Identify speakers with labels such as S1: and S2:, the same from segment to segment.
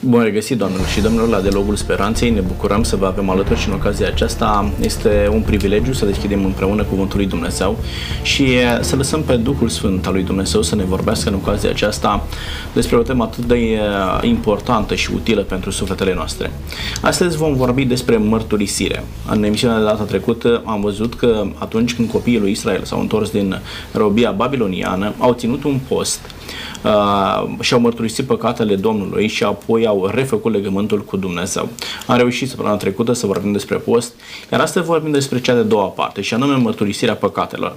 S1: Bun regăsit, doamnelor și domnilor, la Dialogul Speranței. Ne bucurăm să vă avem alături și în ocazia aceasta este un privilegiu să deschidem împreună Cuvântul lui Dumnezeu și să lăsăm pe Duhul Sfânt al lui Dumnezeu să ne vorbească în ocazia aceasta despre o temă atât de importantă și utilă pentru sufletele noastre. Astăzi vom vorbi despre mărturisire. În emisiunea de data trecută am văzut că atunci când copiii lui Israel s-au întors din robia babiloniană, au ținut un post uh, și-au mărturisit păcatele Domnului și apoi au refăcut legământul cu Dumnezeu. Am reușit săptămâna trecută să vorbim despre post, iar astăzi vorbim despre cea de doua parte, și anume mărturisirea păcatelor.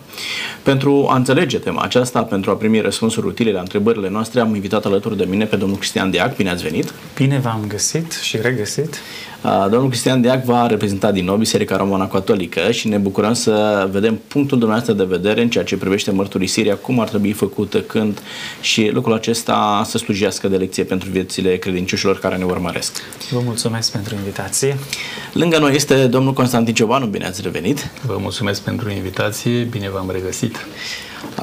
S1: Pentru a înțelege tema aceasta, pentru a primi răspunsuri utile la întrebările noastre, am invitat alături de mine pe domnul Cristian Diac. Bine ați venit!
S2: Bine v-am găsit și regăsit!
S1: Domnul Cristian Diac va reprezenta din nou Biserica Romana Catolică și ne bucurăm să vedem punctul dumneavoastră de vedere în ceea ce privește mărturisirea, cum ar trebui făcută, când și lucrul acesta să slujească de lecție pentru viețile credincioșilor care ne urmăresc.
S2: Vă mulțumesc pentru invitație.
S1: Lângă noi este domnul Constantin Ciobanu, bine ați revenit.
S3: Vă mulțumesc pentru invitație, bine v-am regăsit.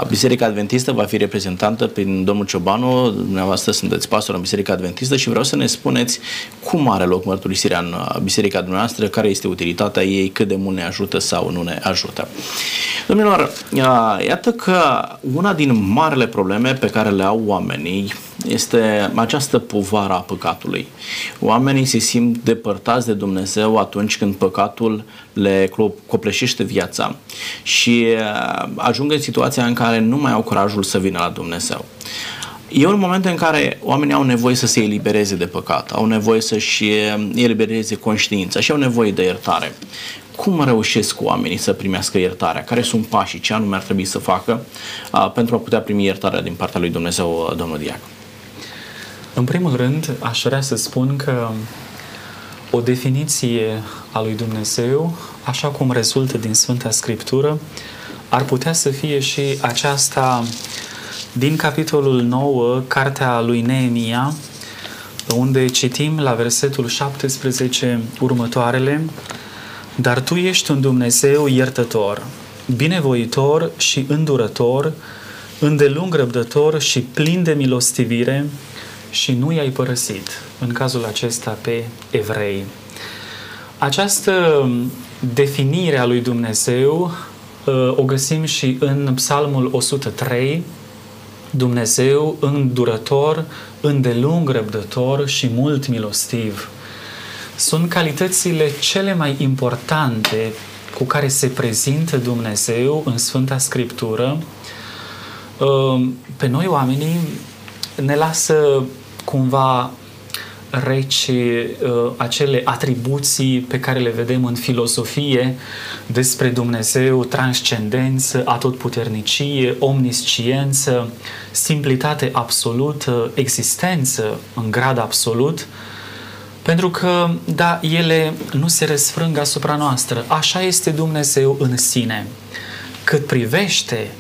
S1: Biserica Adventistă va fi reprezentată prin domnul Ciobanu, dumneavoastră sunteți pastor în Biserica Adventistă și vreau să ne spuneți cum are loc mărturisirea în uh, Biserica dumneavoastră, care este utilitatea ei, cât de mult ne ajută sau nu ne ajută. Domnilor, uh, iată că una din marele probleme pe care le au oamenii este această povară a păcatului. Oamenii se simt depărtați de Dumnezeu atunci când păcatul le copleșește viața și uh, ajung în situația în care nu mai au curajul să vină la Dumnezeu. E un moment în care oamenii au nevoie să se elibereze de păcat, au nevoie să-și uh, elibereze conștiința și au nevoie de iertare. Cum reușesc oamenii să primească iertarea? Care sunt pașii? Ce anume ar trebui să facă uh, pentru a putea primi iertarea din partea lui Dumnezeu, uh, domnul Diac?
S2: În primul rând, aș vrea să spun că o definiție a lui Dumnezeu, așa cum rezultă din Sfânta Scriptură, ar putea să fie și aceasta din capitolul 9, cartea lui Neemia, unde citim la versetul 17 următoarele Dar Tu ești un Dumnezeu iertător, binevoitor și îndurător, îndelung răbdător și plin de milostivire și nu i-ai părăsit, în cazul acesta pe evrei. Această definire a lui Dumnezeu uh, o găsim și în Psalmul 103, Dumnezeu îndurător, îndelung răbdător și mult milostiv. Sunt calitățile cele mai importante cu care se prezintă Dumnezeu în Sfânta Scriptură. Uh, pe noi oamenii ne lasă cumva reci uh, acele atribuții pe care le vedem în filosofie despre Dumnezeu, transcendență, atotputernicie, omnisciență, simplitate absolută, existență în grad absolut, pentru că, da, ele nu se răsfrâng asupra noastră. Așa este Dumnezeu în sine. Cât privește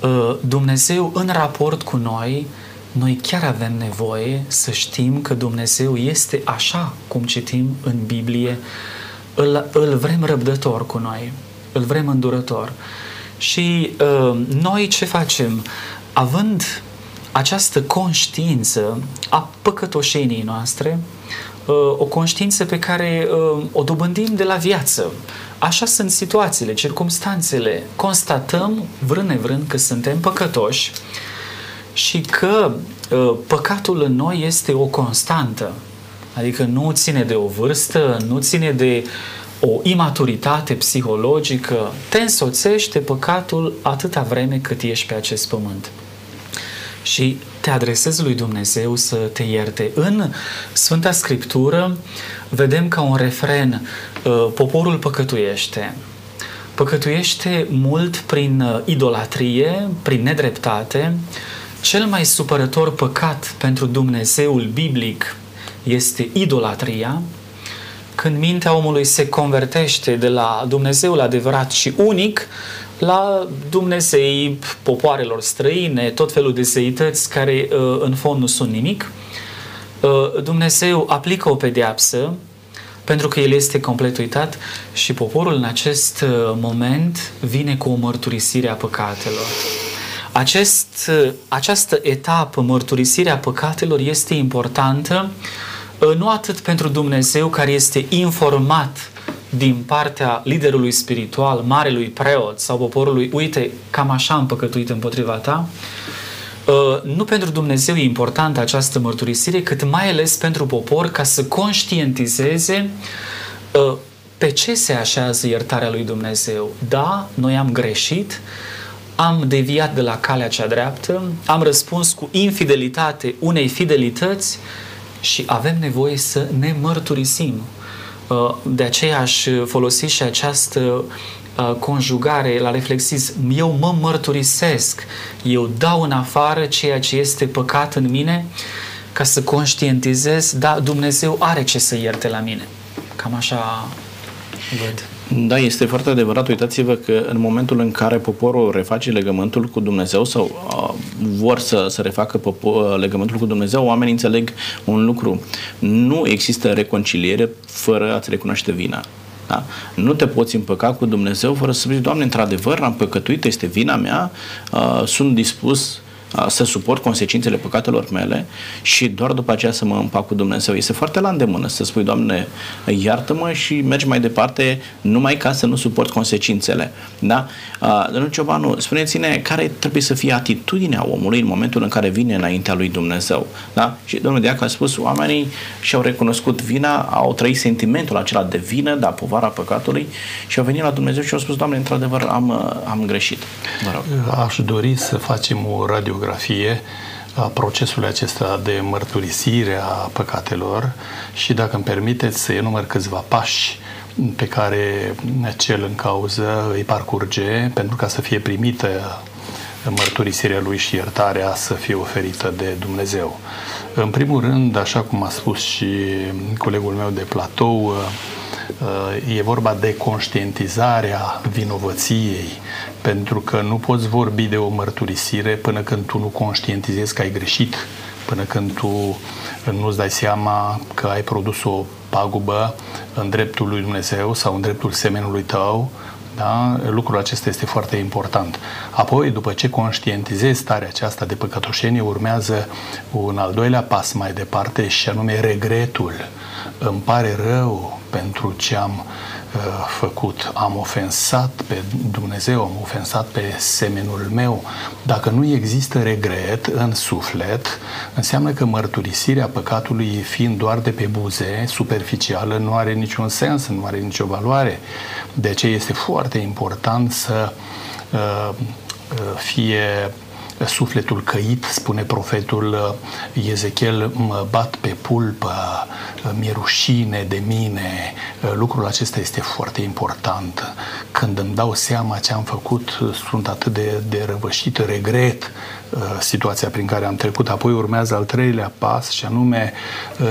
S2: uh, Dumnezeu în raport cu noi, noi chiar avem nevoie să știm că Dumnezeu este așa cum citim în Biblie, îl, îl vrem răbdător cu noi, îl vrem îndurător. Și uh, noi ce facem? Având această conștiință a păcătoșenii noastre, uh, o conștiință pe care uh, o dobândim de la viață. Așa sunt situațiile, circumstanțele. Constatăm, vrând nevrând, că suntem păcătoși, și că uh, păcatul în noi este o constantă. Adică nu ține de o vârstă, nu ține de o imaturitate psihologică. Te însoțește păcatul atâta vreme cât ești pe acest pământ. Și te adresezi lui Dumnezeu să te ierte. În Sfânta Scriptură vedem ca un refren uh, poporul păcătuiește. Păcătuiește mult prin uh, idolatrie, prin nedreptate, cel mai supărător păcat pentru Dumnezeul biblic este idolatria, când mintea omului se convertește de la Dumnezeul adevărat și unic la Dumnezei popoarelor străine, tot felul de zeități care uh, în fond nu sunt nimic, uh, Dumnezeu aplică o pedeapsă pentru că el este complet uitat și poporul în acest uh, moment vine cu o mărturisire a păcatelor. Acest, această etapă, mărturisirea păcatelor, este importantă uh, nu atât pentru Dumnezeu care este informat din partea liderului spiritual, marelui preot sau poporului, uite, cam așa am păcătuit împotriva ta, uh, nu pentru Dumnezeu e importantă această mărturisire, cât mai ales pentru popor ca să conștientizeze uh, pe ce se așează iertarea lui Dumnezeu. Da, noi am greșit, am deviat de la calea cea dreaptă, am răspuns cu infidelitate unei fidelități și avem nevoie să ne mărturisim. Uh, de aceea aș folosi și această uh, conjugare la reflexism. Eu mă mărturisesc, eu dau în afară ceea ce este păcat în mine ca să conștientizez, da, Dumnezeu are ce să ierte la mine. Cam așa văd.
S1: Da, este foarte adevărat. Uitați-vă că în momentul în care poporul reface legământul cu Dumnezeu sau uh, vor să, să refacă popor, legământul cu Dumnezeu, oamenii înțeleg un lucru. Nu există reconciliere fără a-ți recunoaște vina. Da? Nu te poți împăca cu Dumnezeu fără să spui, Doamne, într-adevăr, am păcătuit, este vina mea, uh, sunt dispus să suport consecințele păcatelor mele și doar după aceea să mă împac cu Dumnezeu. Este foarte la îndemână să spui, Doamne, iartă-mă și mergi mai departe numai ca să nu suport consecințele. Da? Domnul Ciobanu, spuneți-ne care trebuie să fie atitudinea omului în momentul în care vine înaintea lui Dumnezeu. Da? Și domnul Diac a spus, oamenii și-au recunoscut vina, au trăit sentimentul acela de vină, da, povara păcatului și au venit la Dumnezeu și au spus, Doamne, într-adevăr, am, am greșit.
S3: Mă rog. Aș dori să facem o radio radiografie a procesului acesta de mărturisire a păcatelor și, dacă îmi permiteți, să enumăr câțiva pași pe care cel în cauză îi parcurge pentru ca să fie primită mărturisirea lui și iertarea să fie oferită de Dumnezeu. În primul rând, așa cum a spus și colegul meu de platou, e vorba de conștientizarea vinovăției pentru că nu poți vorbi de o mărturisire până când tu nu conștientizezi că ai greșit, până când tu nu-ți dai seama că ai produs o pagubă în dreptul lui Dumnezeu sau în dreptul semenului tău, da? Lucrul acesta este foarte important. Apoi, după ce conștientizezi starea aceasta de păcătoșenie, urmează un al doilea pas mai departe și anume regretul. Îmi pare rău pentru ce am uh, Uh, făcut. Am ofensat pe Dumnezeu, am ofensat pe semenul meu. Dacă nu există regret în suflet, înseamnă că mărturisirea păcatului fiind doar de pe buze, superficială, nu are niciun sens, nu are nicio valoare. De aceea este foarte important să uh, uh fie sufletul căit, spune profetul uh, Ezechiel, mă bat pe pulpă, uh, mi-e rușine de mine. Uh, lucrul acesta este foarte important. Când îmi dau seama ce am făcut, sunt atât de, de răvășit, regret situația prin care am trecut. Apoi urmează al treilea pas și anume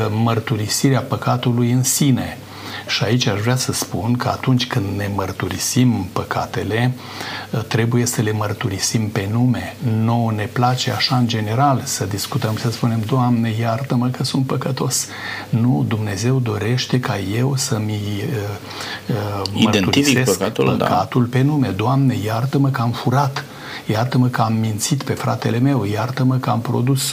S3: mărturisirea păcatului în sine și aici aș vrea să spun că atunci când ne mărturisim păcatele, trebuie să le mărturisim pe nume. Nu ne place așa în general să discutăm, să spunem, Doamne, iartă-mă că sunt păcătos. Nu, Dumnezeu dorește ca eu să-mi uh, uh mărturisesc păcatul, da. păcatul da. pe nume. Doamne, iartă-mă că am furat iartă-mă că am mințit pe fratele meu, iartă-mă că am produs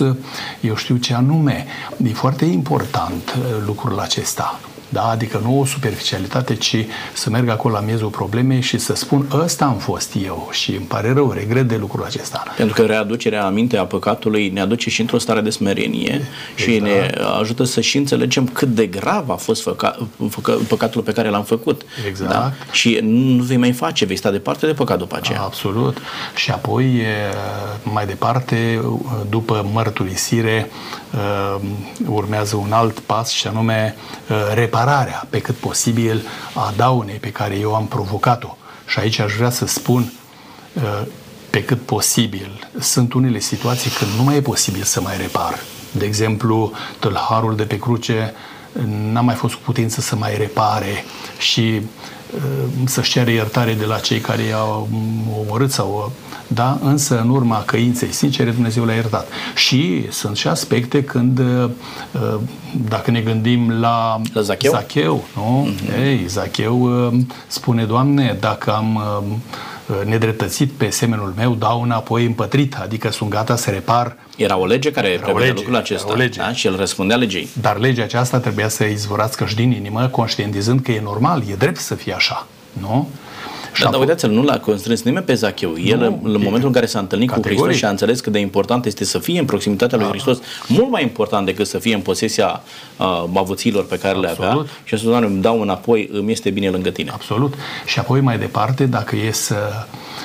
S3: eu știu ce anume. E foarte important uh, lucrul acesta. Da? Adică nu o superficialitate, ci să merg acolo la miezul problemei și să spun ăsta am fost eu și îmi pare rău, regret de lucrul acesta.
S1: Pentru că readucerea aminte a păcatului ne aduce și într-o stare de smerenie exact. și ne ajută să și înțelegem cât de grav a fost făca, făca, păcatul pe care l-am făcut.
S3: Exact. Da?
S1: Și nu vei mai face, vei sta departe de păcat după aceea.
S3: Absolut. Și apoi, mai departe, după mărturisire, urmează un alt pas și anume repararea pe cât posibil a daunei pe care eu am provocat-o. Și aici aș vrea să spun uh, pe cât posibil. Sunt unele situații când nu mai e posibil să mai repar. De exemplu, tâlharul de pe cruce n-a mai fost cu putință să mai repare și uh, să-și cere iertare de la cei care i-au omorât sau da? însă în urma căinței sincere Dumnezeu le-a iertat. Și sunt și aspecte când, uh, dacă ne gândim la,
S1: la Zacheu,
S3: Zacheu nu? Mm-hmm. Ei, Zacheu uh, spune, Doamne, dacă am uh, nedreptățit pe semenul meu, dau înapoi împătrit, adică sunt gata să repar.
S1: Era o lege care prevedea lucrul acesta o lege. Da? și el răspundea legei.
S3: Dar legea aceasta trebuia să izvorați și din inimă, conștientizând că e normal, e drept să fie așa. Nu?
S1: Da, dar uitați-l, nu l-a constrâns nimeni pe Zacheu. El, nu, în momentul în care s-a întâlnit categoric. cu Hristos și a înțeles cât de important este să fie în proximitatea lui da. Hristos, mult mai important decât să fie în posesia uh, avuților pe care Absolut. le avea, și a spus, Doamne, îmi dau înapoi, îmi este bine lângă tine.
S3: Absolut. Și apoi mai departe, dacă e să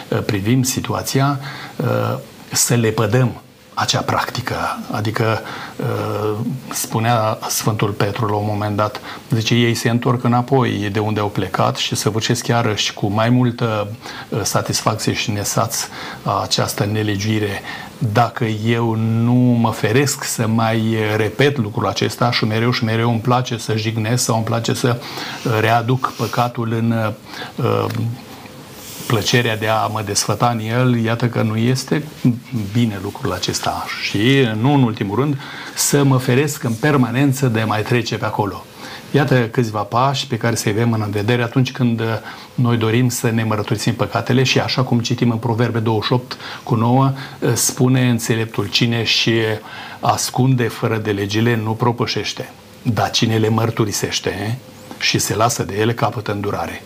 S3: uh, privim situația, uh, să le pădăm acea practică. Adică uh, spunea Sfântul Petru la un moment dat, zice, ei se întorc înapoi de unde au plecat și să văcesc iarăși cu mai multă uh, satisfacție și nesaț această nelegiuire dacă eu nu mă feresc să mai repet lucrul acesta și mereu și mereu îmi place să jignesc sau îmi place să readuc păcatul în uh, plăcerea de a mă desfăta în el, iată că nu este bine lucrul acesta. Și, nu în ultimul rând, să mă feresc în permanență de a mai trece pe acolo. Iată câțiva pași pe care să-i avem în vedere atunci când noi dorim să ne mărăturisim păcatele și așa cum citim în Proverbe 28 cu 9, spune înțeleptul cine și ascunde fără de legile nu propășește, dar cine le mărturisește și se lasă de ele capătă îndurare.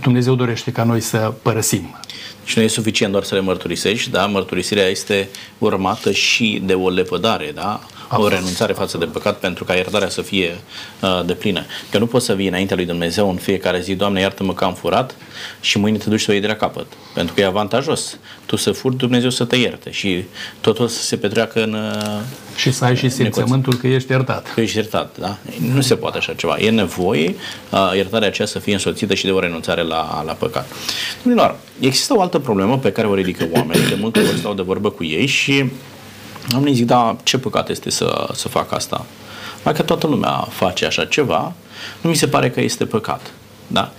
S3: Dumnezeu dorește ca noi să părăsim.
S1: Și nu e suficient doar să le mărturisești, da? Mărturisirea este urmată și de o lepădare, da? o renunțare față de păcat pentru ca iertarea să fie uh, de plină. Că nu poți să vii înaintea lui Dumnezeu în fiecare zi, Doamne, iartă-mă că am furat și mâine te duci să o iei de la capăt. Pentru că e avantajos. Tu să furi, Dumnezeu să te ierte și totul să se petreacă în... Uh,
S3: și să ai și simțământul că ești iertat.
S1: Că ești iertat, da? Nu se poate așa ceva. E nevoie uh, iertarea aceea să fie însoțită și de o renunțare la, la păcat. Domnilor, există o altă problemă pe care o ridică oamenii, de multe ori stau de vorbă cu ei și am zic, da, ce păcat este să, să fac asta? Dacă toată lumea face așa ceva, nu mi se pare că este păcat. Da?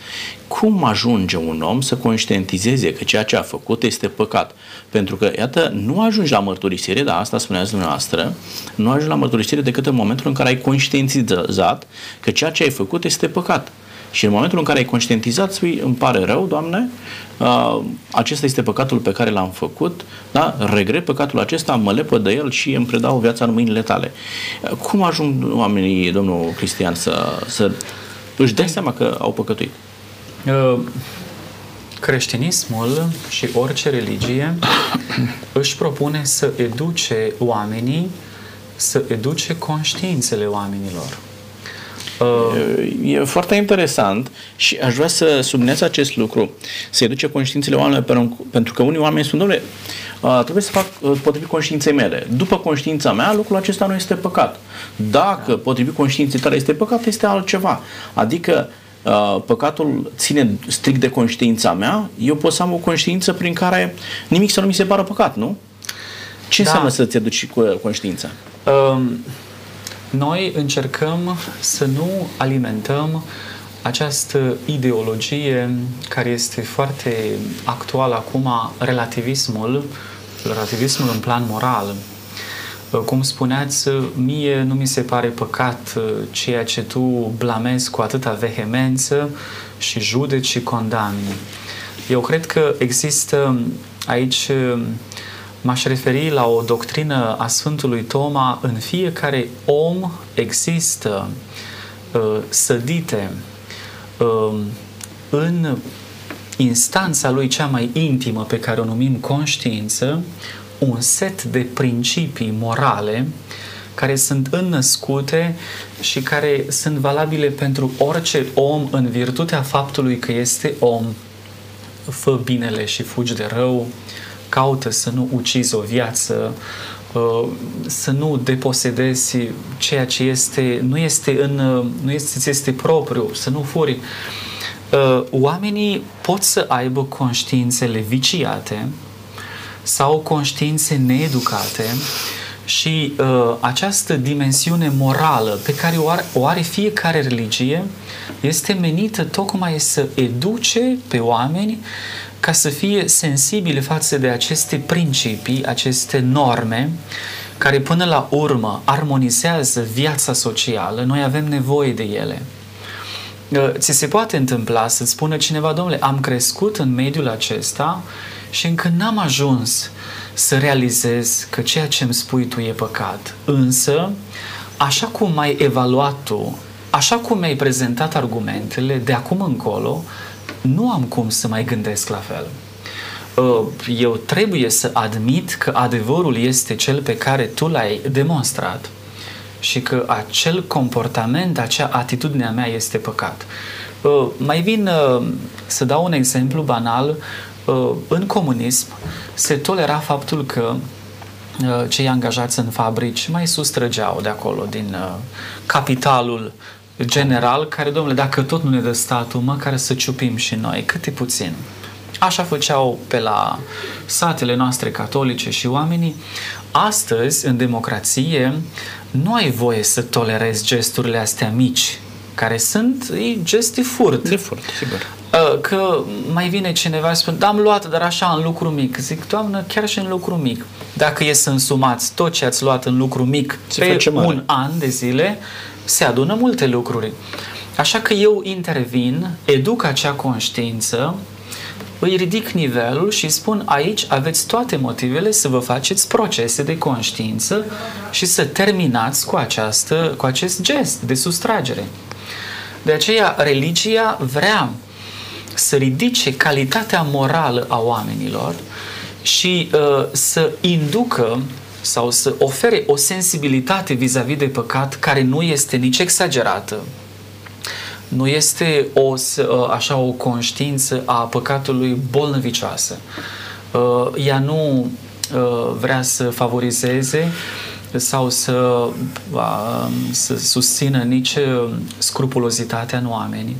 S1: Cum ajunge un om să conștientizeze că ceea ce a făcut este păcat? Pentru că, iată, nu ajungi la mărturisire, dar asta spuneați dumneavoastră, nu ajungi la mărturisire decât în momentul în care ai conștientizat că ceea ce ai făcut este păcat. Și în momentul în care ai conștientizat, spui, îmi pare rău, Doamne, uh, acesta este păcatul pe care l-am făcut, da? regret păcatul acesta, mă lepă de el și îmi predau viața în mâinile tale. Cum ajung oamenii, domnul Cristian, să, să își dea seama că au păcătuit? Uh,
S2: creștinismul și orice religie își propune să educe oamenii, să educe conștiințele oamenilor.
S1: Uh, e foarte interesant și aș vrea să subliniez acest lucru, să educe conștiințele oamenilor, pentru că unii oameni sunt, domnule, uh, trebuie să fac uh, potrivit conștiinței mele. După conștiința mea, lucrul acesta nu este păcat. Dacă potrivit conștiinței tale este păcat, este altceva. Adică păcatul ține strict de conștiința mea, eu pot să am o conștiință prin care nimic să nu mi se pară păcat, nu? Ce da. înseamnă să-ți educi conștiința? Um,
S2: noi încercăm să nu alimentăm această ideologie care este foarte actuală acum, relativismul, relativismul în plan moral. Cum spuneați, mie nu mi se pare păcat ceea ce tu blamezi cu atâta vehemență și judeci și condamni. Eu cred că există aici m-aș referi la o doctrină a Sfântului Toma. În fiecare om există uh, sădite uh, în instanța lui cea mai intimă pe care o numim conștiință, un set de principii morale care sunt înnăscute și care sunt valabile pentru orice om în virtutea faptului că este om. Fă binele și fugi de rău, caută să nu ucizi o viață, uh, să nu deposedezi ceea ce este, nu este în, nu este, este propriu, să nu furi. Uh, oamenii pot să aibă conștiințele viciate sau conștiințe needucate și uh, această dimensiune morală pe care o are, o are fiecare religie este menită tocmai să educe pe oameni ca să fie sensibile față de aceste principii, aceste norme, care până la urmă armonizează viața socială, noi avem nevoie de ele. ți se poate întâmpla să-ți spună cineva, domnule, am crescut în mediul acesta și încă n-am ajuns să realizez că ceea ce îmi spui tu e păcat. Însă, așa cum ai evaluat tu, așa cum mi-ai prezentat argumentele, de acum încolo, nu am cum să mai gândesc la fel. Uh, eu trebuie să admit că adevărul este cel pe care tu l-ai demonstrat și că acel comportament, acea atitudine a mea este păcat. Uh, mai vin uh, să dau un exemplu banal. În comunism se tolera faptul că cei angajați în fabrici mai sustrăgeau de acolo, din capitalul general, care, domnule, dacă tot nu ne dă statul, măcar să ciupim și noi, cât e puțin. Așa făceau pe la satele noastre catolice și oamenii. Astăzi, în democrație, nu ai voie să tolerezi gesturile astea mici, care sunt e gest de furt.
S1: De furt, sigur.
S2: Uh, că mai vine cineva și spune, da, am luat, dar așa, în lucru mic. Zic, doamnă, chiar și în lucru mic. Dacă e să însumați tot ce ați luat în lucru mic Se pe un an de zile, se adună multe lucruri. Așa că eu intervin, educ acea conștiință îi ridic nivelul și spun aici aveți toate motivele să vă faceți procese de conștiință și să terminați cu, această, cu acest gest de sustragere. De aceea, religia vrea să ridice calitatea morală a oamenilor și uh, să inducă sau să ofere o sensibilitate vis-a-vis de păcat care nu este nici exagerată, nu este o, ă, așa o conștiință a păcatului bolnăvicioasă. Ă, ea nu ă, vrea să favorizeze sau să, să susțină nici scrupulozitatea în oameni,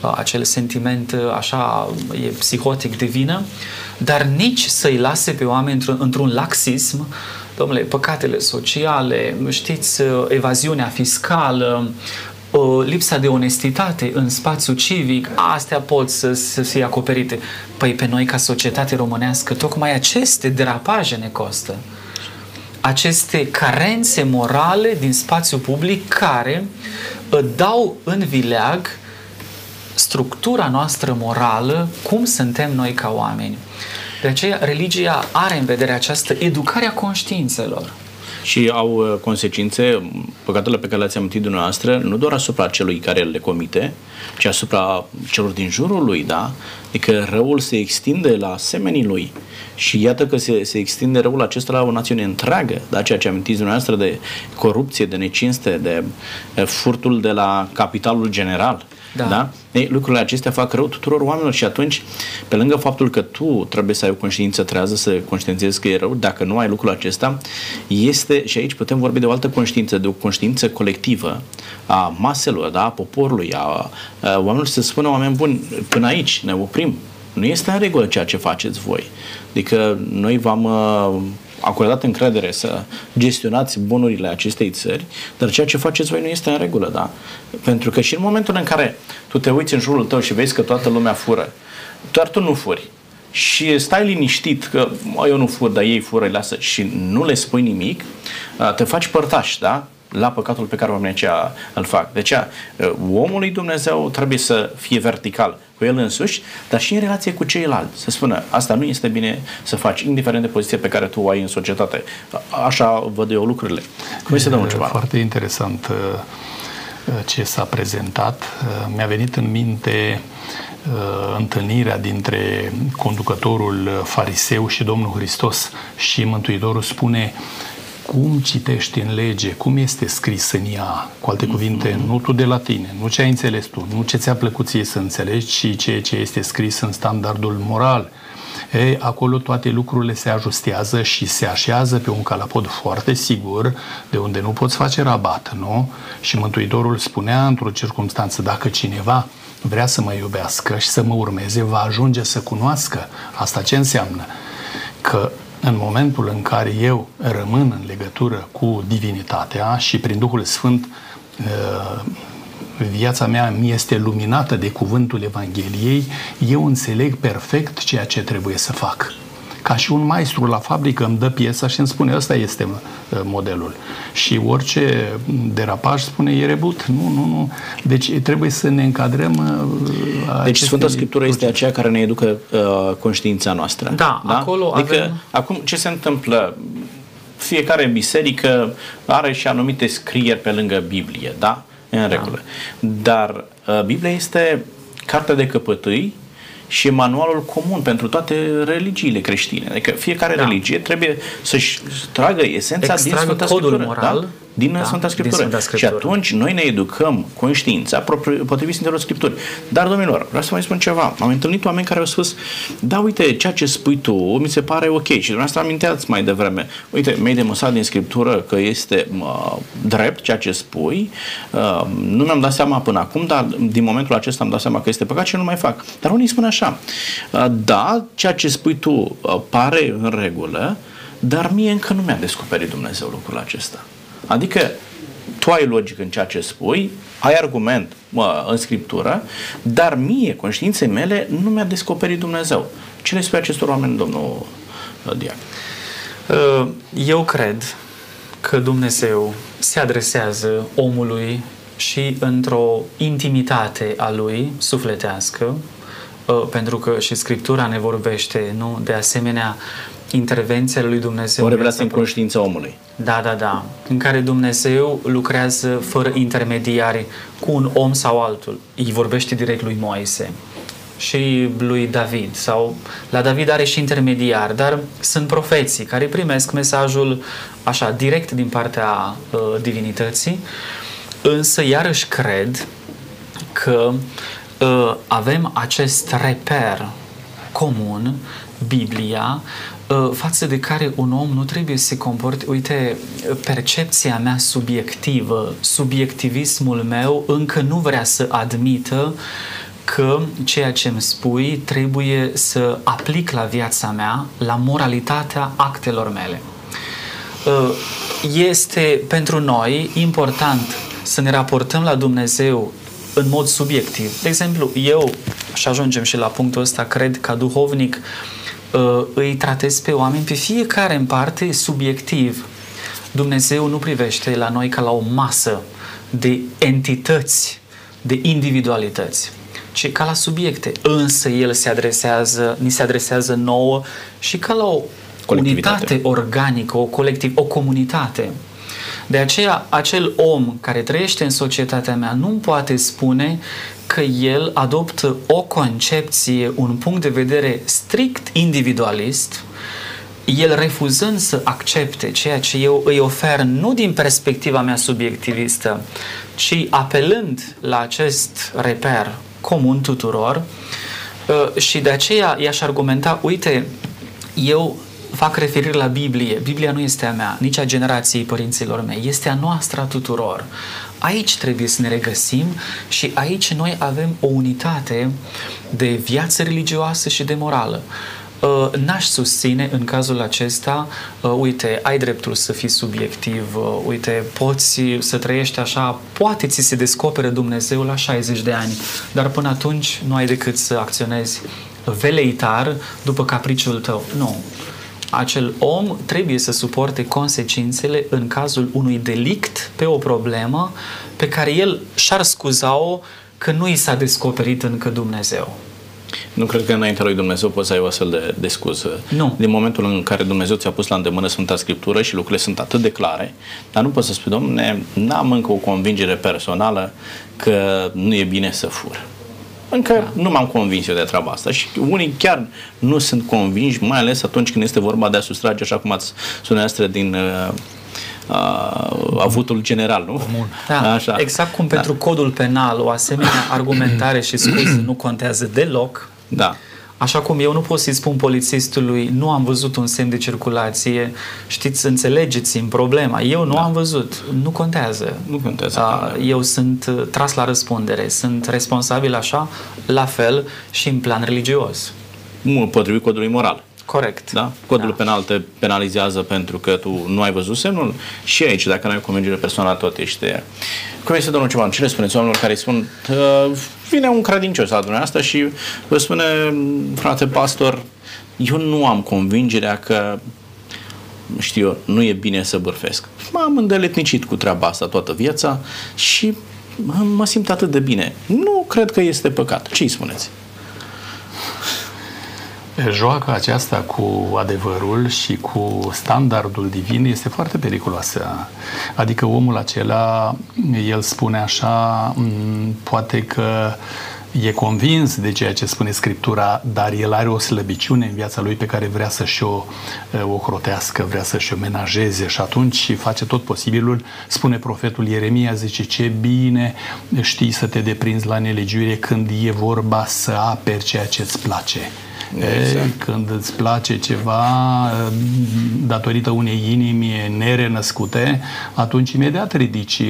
S2: acel sentiment așa e psihotic de vină, dar nici să-i lase pe oameni într-un laxism, domnule, păcatele sociale, știți, evaziunea fiscală, lipsa de onestitate în spațiu civic, astea pot să, să fie acoperite. Păi pe noi ca societate românească tocmai aceste derapaje ne costă. Aceste carențe morale din spațiu public care dau în vileag structura noastră morală, cum suntem noi ca oameni. De aceea, religia are în vedere această educare a conștiințelor
S1: și au uh, consecințe, păcatele pe care le-ați amintit dumneavoastră, nu doar asupra celui care le comite, ci asupra celor din jurul lui, da? Adică răul se extinde la semenii lui. Și iată că se, se extinde răul acesta la o națiune întreagă, da? ceea ce amintiți dumneavoastră de corupție, de necinste, de furtul de la capitalul general. Da. da? Ei, lucrurile acestea fac rău tuturor oamenilor și atunci, pe lângă faptul că tu trebuie să ai o conștiință trează, să conștientizezi că e rău, dacă nu ai lucrul acesta, este, și aici putem vorbi de o altă conștiință, de o conștiință colectivă a maselor, da? a poporului, a, a oamenilor să spună oameni buni, până aici ne oprim. Nu este în regulă ceea ce faceți voi. Adică noi v-am acordat încredere să gestionați bunurile acestei țări, dar ceea ce faceți voi nu este în regulă, da? Pentru că și în momentul în care tu te uiți în jurul tău și vezi că toată lumea fură, doar tu nu furi, și stai liniștit că eu nu fur, dar ei fură, lasă și nu le spui nimic, te faci părtaș, da? la păcatul pe care oamenii aceia îl fac. De aceea, omul lui Dumnezeu trebuie să fie vertical cu el însuși, dar și în relație cu ceilalți. Să spună, asta nu este bine să faci, indiferent de poziția pe care tu o ai în societate. Așa văd eu lucrurile. Cum este, domnul ceva?
S3: Foarte interesant ce s-a prezentat. Mi-a venit în minte întâlnirea dintre conducătorul fariseu și Domnul Hristos și Mântuitorul spune cum citești în lege, cum este scris în ea, cu alte cuvinte, nu tu de la tine, nu ce ai înțeles tu, nu ce ți-a plăcut ție să înțelegi, ci ceea ce este scris în standardul moral. E, acolo toate lucrurile se ajustează și se așează pe un calapod foarte sigur, de unde nu poți face rabat, nu? Și Mântuitorul spunea într-o circunstanță, dacă cineva vrea să mă iubească și să mă urmeze, va ajunge să cunoască. Asta ce înseamnă? Că în momentul în care eu rămân în legătură cu divinitatea și prin Duhul Sfânt uh, viața mea mi este luminată de cuvântul Evangheliei, eu înțeleg perfect ceea ce trebuie să fac ca și un maestru la fabrică îmi dă piesa și îmi spune ăsta este uh, modelul. Și orice derapaj spune e rebut. Nu, nu, nu. Deci trebuie să ne încadrăm
S1: uh, Deci Sfânta Scriptură este aceea care ne educă uh, conștiința noastră.
S2: Da, da? acolo adică, avem...
S1: acum ce se întâmplă? Fiecare biserică are și anumite scrieri pe lângă Biblie, da? În da. regulă. Da. Dar uh, Biblia este cartea de căpătâi și manualul comun pentru toate religiile creștine. Adică fiecare da. religie trebuie să-și tragă esența
S2: Extragă
S1: din Sfânta
S2: codul
S1: Scriptură.
S2: moral
S1: da? Din da, Sfânta Scriptură. Din Sfânta Scriptură. Și atunci noi ne educăm conștiința potrivit Sfintelor Scripturi. Dar, domnilor, vreau să mai spun ceva. Am întâlnit oameni care au spus, da, uite, ceea ce spui tu mi se pare ok. Și dumneavoastră aminteați mai devreme. Uite, mi-ai demonstrat din Scriptură că este uh, drept ceea ce spui. Uh, nu mi-am dat seama până acum, dar din momentul acesta am dat seama că este păcat și nu mai fac. Dar unii spun așa, uh, da, ceea ce spui tu uh, pare în regulă, dar mie încă nu mi-a descoperit Dumnezeu lucrul acesta. Adică tu ai logică în ceea ce spui, ai argument mă, în scriptură, dar mie, conștiinței mele, nu mi-a descoperit Dumnezeu. Ce le spui acestor oameni, domnul uh, Diac?
S2: Uh, eu cred că Dumnezeu se adresează omului și într-o intimitate a lui sufletească, uh, pentru că și Scriptura ne vorbește nu, de asemenea intervenția lui Dumnezeu.
S1: O revelație în conștiința omului.
S2: Da, da, da. În care Dumnezeu lucrează fără intermediari cu un om sau altul. Îi vorbește direct lui Moise și lui David sau la David are și intermediar, dar sunt profeții care primesc mesajul așa direct din partea uh, divinității, însă iarăși cred că uh, avem acest reper comun, Biblia, Uh, față de care un om nu trebuie să se comporte, uite, percepția mea subiectivă, subiectivismul meu încă nu vrea să admită că ceea ce îmi spui trebuie să aplic la viața mea, la moralitatea actelor mele. Uh, este pentru noi important să ne raportăm la Dumnezeu în mod subiectiv. De exemplu, eu, și ajungem și la punctul ăsta, cred ca duhovnic, Uh, îi tratez pe oameni, pe fiecare în parte, subiectiv. Dumnezeu nu privește la noi ca la o masă de entități, de individualități, ci ca la subiecte. Însă El se adresează, ni se adresează nouă și ca la o unitate organică, o colectiv, o comunitate. De aceea, acel om care trăiește în societatea mea nu poate spune că el adoptă o concepție, un punct de vedere strict individualist, el refuzând să accepte ceea ce eu îi ofer nu din perspectiva mea subiectivistă, ci apelând la acest reper comun tuturor uh, și de aceea i-aș argumenta, uite, eu fac referire la Biblie. Biblia nu este a mea, nici a generației părinților mei, este a noastră a tuturor. Aici trebuie să ne regăsim și aici noi avem o unitate de viață religioasă și de morală. Uh, n-aș susține în cazul acesta, uh, uite, ai dreptul să fii subiectiv, uh, uite, poți să trăiești așa, poate ți se descopere Dumnezeu la 60 de ani, dar până atunci nu ai decât să acționezi veleitar după capriciul tău. Nu acel om trebuie să suporte consecințele în cazul unui delict pe o problemă pe care el și-ar scuza-o că nu i s-a descoperit încă Dumnezeu.
S1: Nu cred că înaintea lui Dumnezeu poți să ai o astfel de, de scuză.
S2: Nu.
S1: Din momentul în care Dumnezeu ți-a pus la îndemână Sfânta Scriptură și lucrurile sunt atât de clare, dar nu poți să spui, domne, n-am încă o convingere personală că nu e bine să fur. Încă da. nu m-am convins eu de treaba asta și unii chiar nu sunt convinși, mai ales atunci când este vorba de a sustrage, așa cum ați spus din uh, uh, avutul general, nu?
S2: Comun. Da, Așa. Exact cum da. pentru codul penal o asemenea argumentare și scuză nu contează deloc.
S1: Da.
S2: Așa cum eu nu pot să-i spun polițistului, nu am văzut un semn de circulație, știți, înțelegeți în problema. Eu nu da. am văzut, nu contează.
S1: Nu contează. A,
S2: eu sunt uh, tras la răspundere, sunt responsabil așa, la fel și în plan religios.
S1: Potrivit codului moral.
S2: Corect.
S1: Da? Codul da. penal te penalizează pentru că tu nu ai văzut semnul și aici, dacă nu ai o convingere personală, tot ești... Cum este, domnul Cioban, ce le spuneți oamenilor care îi spun vine un credincios la dumneavoastră și vă spune, frate pastor, eu nu am convingerea că știu eu, nu e bine să bârfesc. M-am îndeletnicit cu treaba asta toată viața și mă simt atât de bine. Nu cred că este păcat. Ce îi spuneți?
S3: Joaca aceasta cu adevărul și cu standardul divin este foarte periculoasă. Adică omul acela, el spune așa, poate că e convins de ceea ce spune Scriptura, dar el are o slăbiciune în viața lui pe care vrea să-și o ocrotească, vrea să-și o menajeze și atunci face tot posibilul. Spune profetul Ieremia, zice, ce bine știi să te deprinzi la nelegiuire când e vorba să aperi ceea ce îți place. Exact. Când îți place ceva datorită unei inimi nerenăscute, atunci imediat ridici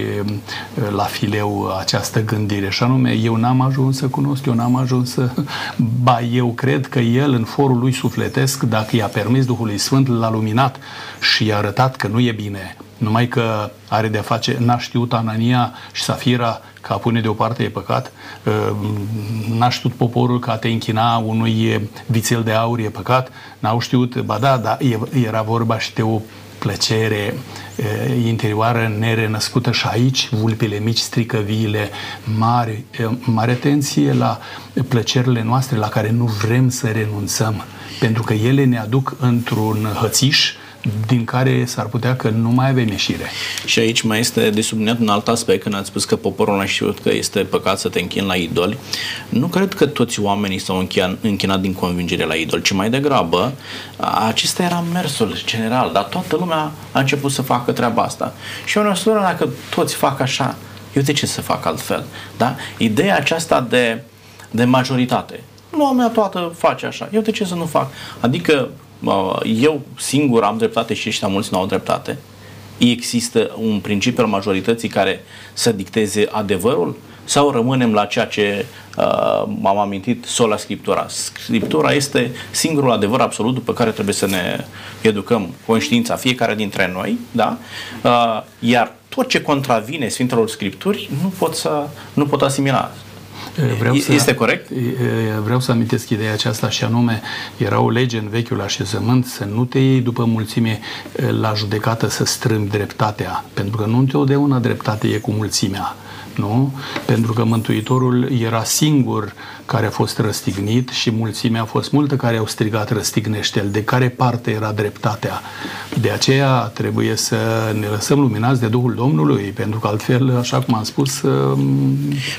S3: la fileu această gândire. Și anume, eu n-am ajuns să cunosc, eu n-am ajuns să... Ba, eu cred că el, în forul lui sufletesc, dacă i-a permis Duhului Sfânt, l-a luminat și i-a arătat că nu e bine numai că are de-a face, n-a știut Anania și Safira că a pune deoparte e păcat, ă, n-a știut poporul că a te închina unui vițel de aur e păcat, n-au știut, ba da, da, era vorba și de o plăcere interioară nerenăscută și aici vulpile mici strică viile mari. Mare atenție la plăcerile noastre la care nu vrem să renunțăm, pentru că ele ne aduc într-un hățiș din care s-ar putea că nu mai avem ieșire.
S1: Și aici mai este de subliniat un alt aspect, când ați spus că poporul a știut că este păcat să te închini la idoli. Nu cred că toți oamenii s-au închinat din convingere la idoli, ci mai degrabă acesta era mersul general, dar toată lumea a început să facă treaba asta. Și eu spune, dacă toți fac așa, eu de ce să fac altfel? Da? Ideea aceasta de, de majoritate. Lumea toată face așa. Eu de ce să nu fac? Adică eu singur am dreptate și ăștia mulți nu au dreptate? Există un principiu al majorității care să dicteze adevărul? Sau rămânem la ceea ce uh, m-am amintit sola Scriptura? Scriptura este singurul adevăr absolut după care trebuie să ne educăm conștiința fiecare dintre noi, da? Uh, iar tot ce contravine Sfintelor Scripturi nu pot, să, nu pot asimila. Vreau să, este corect?
S3: Vreau să amintesc ideea aceasta și anume, era o lege în vechiul așezământ să nu te iei după mulțime la judecată să strâmbi dreptatea, pentru că nu întotdeauna dreptate e cu mulțimea nu? Pentru că Mântuitorul era singur care a fost răstignit și mulțimea a fost multă care au strigat răstignește-l. De care parte era dreptatea? De aceea trebuie să ne lăsăm luminați de Duhul Domnului, pentru că altfel, așa cum am spus... Um,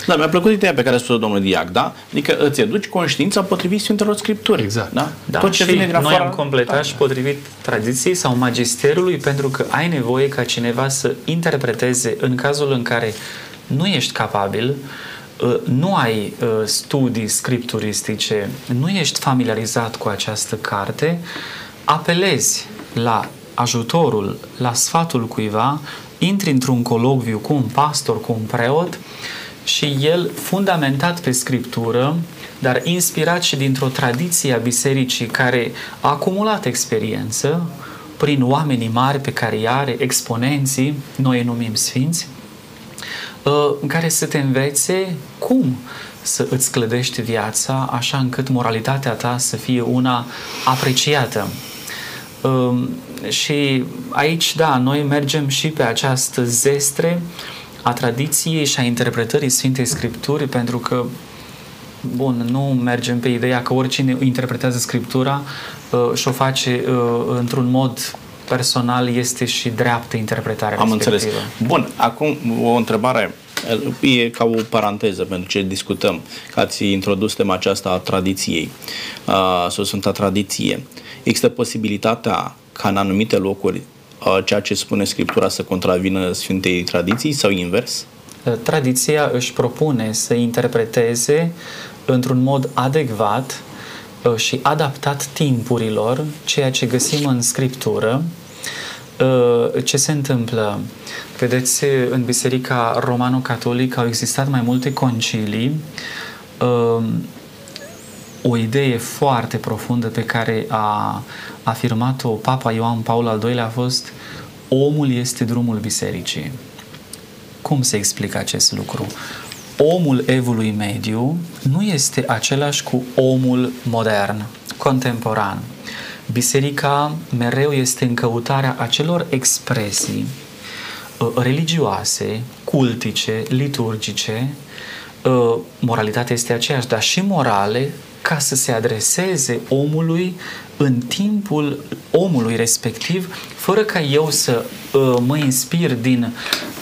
S1: da, mi-a plăcut ideea pe care a spus domnul Diac, da? Adică îți educi conștiința potrivit Sfintelor Scripturi.
S3: Exact.
S1: Da?
S2: da. Tot ce și vine din noi am completat da. și potrivit tradiției sau magisterului, pentru că ai nevoie ca cineva să interpreteze în cazul în care nu ești capabil, uh, nu ai uh, studii scripturistice, nu ești familiarizat cu această carte, apelezi la ajutorul, la sfatul cuiva, intri într-un colocviu cu un pastor, cu un preot și el, fundamentat pe scriptură, dar inspirat și dintr-o tradiție a bisericii care a acumulat experiență prin oamenii mari pe care îi are, exponenții, noi îi numim sfinți, Uh, în care să te învețe cum să îți clădești viața așa încât moralitatea ta să fie una apreciată. Um, și aici, da, noi mergem și pe această zestre a tradiției și a interpretării Sfintei Scripturi, pentru că Bun, nu mergem pe ideea că oricine interpretează Scriptura uh, și o face uh, într-un mod personal este și dreaptă interpretarea
S1: Am respectivă. înțeles. Bun, acum o întrebare e ca o paranteză pentru ce discutăm, că ați introdus tema aceasta a tradiției, sau Sfânta Tradiție. Există posibilitatea ca în anumite locuri ceea ce spune Scriptura să contravină Sfintei Tradiții sau invers?
S2: Tradiția își propune să interpreteze într-un mod adecvat și adaptat timpurilor ceea ce găsim în Scriptură. Ce se întâmplă? Vedeți, în Biserica Romano-Catolică au existat mai multe concilii. O idee foarte profundă pe care a afirmat-o Papa Ioan Paul al II-lea a fost omul este drumul bisericii. Cum se explică acest lucru? Omul evului mediu nu este același cu omul modern. contemporan, biserica mereu este în căutarea acelor expresii uh, religioase, cultice, liturgice, uh, moralitatea este aceeași, dar și morale, ca să se adreseze omului în timpul omului respectiv, fără ca eu să uh, mă inspir din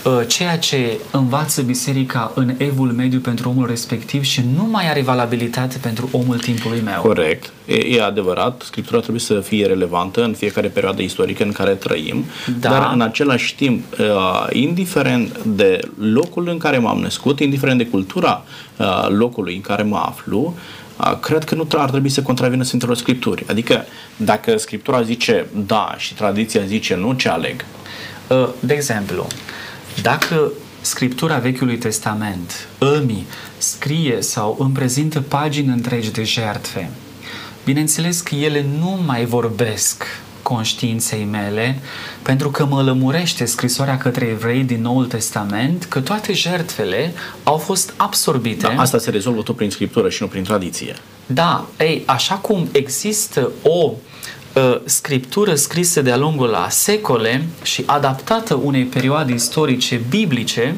S2: uh, ceea ce învață biserica în evul mediu pentru omul respectiv și nu mai are valabilitate pentru omul timpului meu.
S1: Corect. E, e adevărat, scriptura trebuie să fie relevantă în fiecare perioadă istorică în care trăim, da. dar în același timp, uh, indiferent de locul în care m-am născut, indiferent de cultura uh, locului în care mă aflu, cred că nu ar trebui să contravină Sfintelor Scripturi. Adică, dacă Scriptura zice da și tradiția zice nu, ce aleg?
S2: Uh, de exemplu, dacă Scriptura Vechiului Testament îmi scrie sau îmi prezintă pagini întregi de jertfe, bineînțeles că ele nu mai vorbesc conștiinței mele, pentru că mă lămurește scrisoarea către evrei din Noul Testament că toate jertfele au fost absorbite.
S1: Da, asta se rezolvă tot prin scriptură și nu prin tradiție.
S2: Da, ei, așa cum există o uh, scriptură scrisă de-a lungul la secole și adaptată unei perioade istorice biblice,